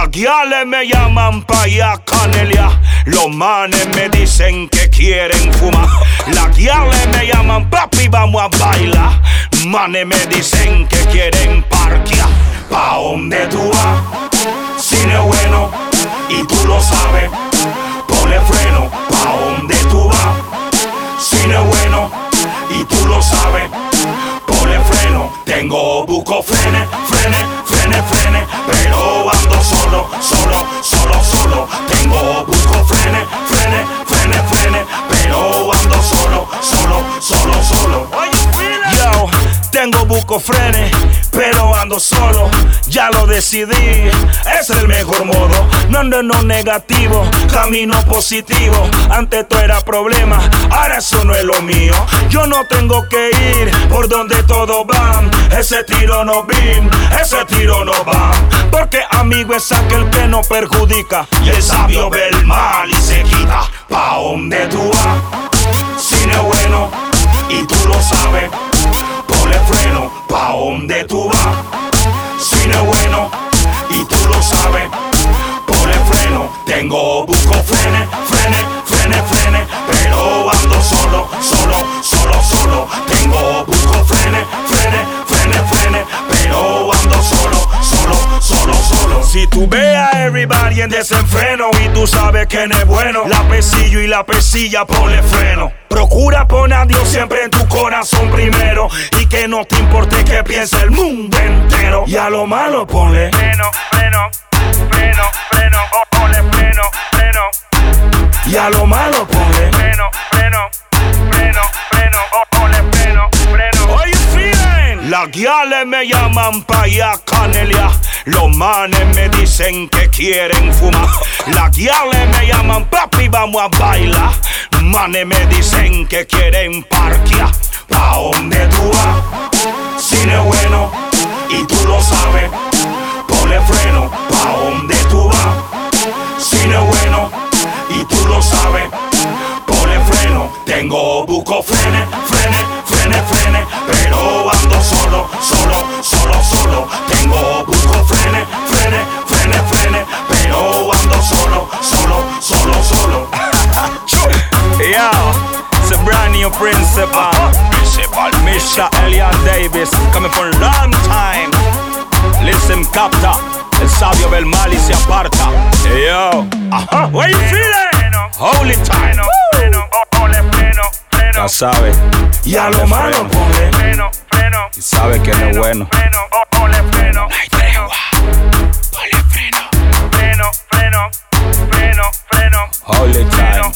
Las guiales me llaman pa' Canelia. Los manes me dicen que quieren fumar. Las guiales me llaman papi, vamos a bailar. Manes me dicen que quieren parquear. ¿Pa' dónde tú vas? Cine bueno, y tú lo sabes. Ponle freno, ¿pa' dónde tú vas? Cine bueno, y tú lo sabes. Ponle freno, tengo buco frene, frene, tengo buco frene, pero ando solo. Ya lo decidí, es el mejor modo. No ando en lo negativo, camino positivo. Antes todo era problema, ahora eso no es lo mío. Yo no tengo que ir por donde todos van. Ese tiro no bim, ese tiro no va. Porque amigo es aquel que no perjudica. Y el sabio ve el mal y se quita. ¿Pa' dónde tú ¿pa' dónde tú vas? Cine bueno, y tú lo sabes. Ponle freno, tengo busco frene, Si tú ves a everybody en desenfreno y tú sabes que no es bueno, la pesillo y la pesilla ponle freno. Procura poner a Dios siempre en tu corazón primero y que no te importe que piense el mundo entero. Y a lo malo ponle freno, freno, freno, freno, oh, ponle freno, freno, y a lo malo ponle. Las guiales me llaman pa' allá, Canelia. Los manes me dicen que quieren fumar. Las guiales me llaman papi, vamos a bailar. Manes me dicen que quieren parquear. ¿Pa' dónde tú vas? Cine bueno, y tú lo sabes. Ponle freno, ¿pa' dónde tú vas? Cine bueno, y tú lo sabes. Ponle freno, tengo buco frene, frene, frene, frene. Pero principal. Principal, Mr. Elliot Davis, coming for a long time. Listen, capta, el sabio del mal y se aparta. Hey, yo, Ajá, what you feeling? Holy time. freno, freno, ponle freno, freno, Ya sabes, Y a lo malo ponle. freno, freno. y sabes que no es bueno. Freno, ponle freno, freno, Ponle freno. freno, freno, freno, freno. Holy time.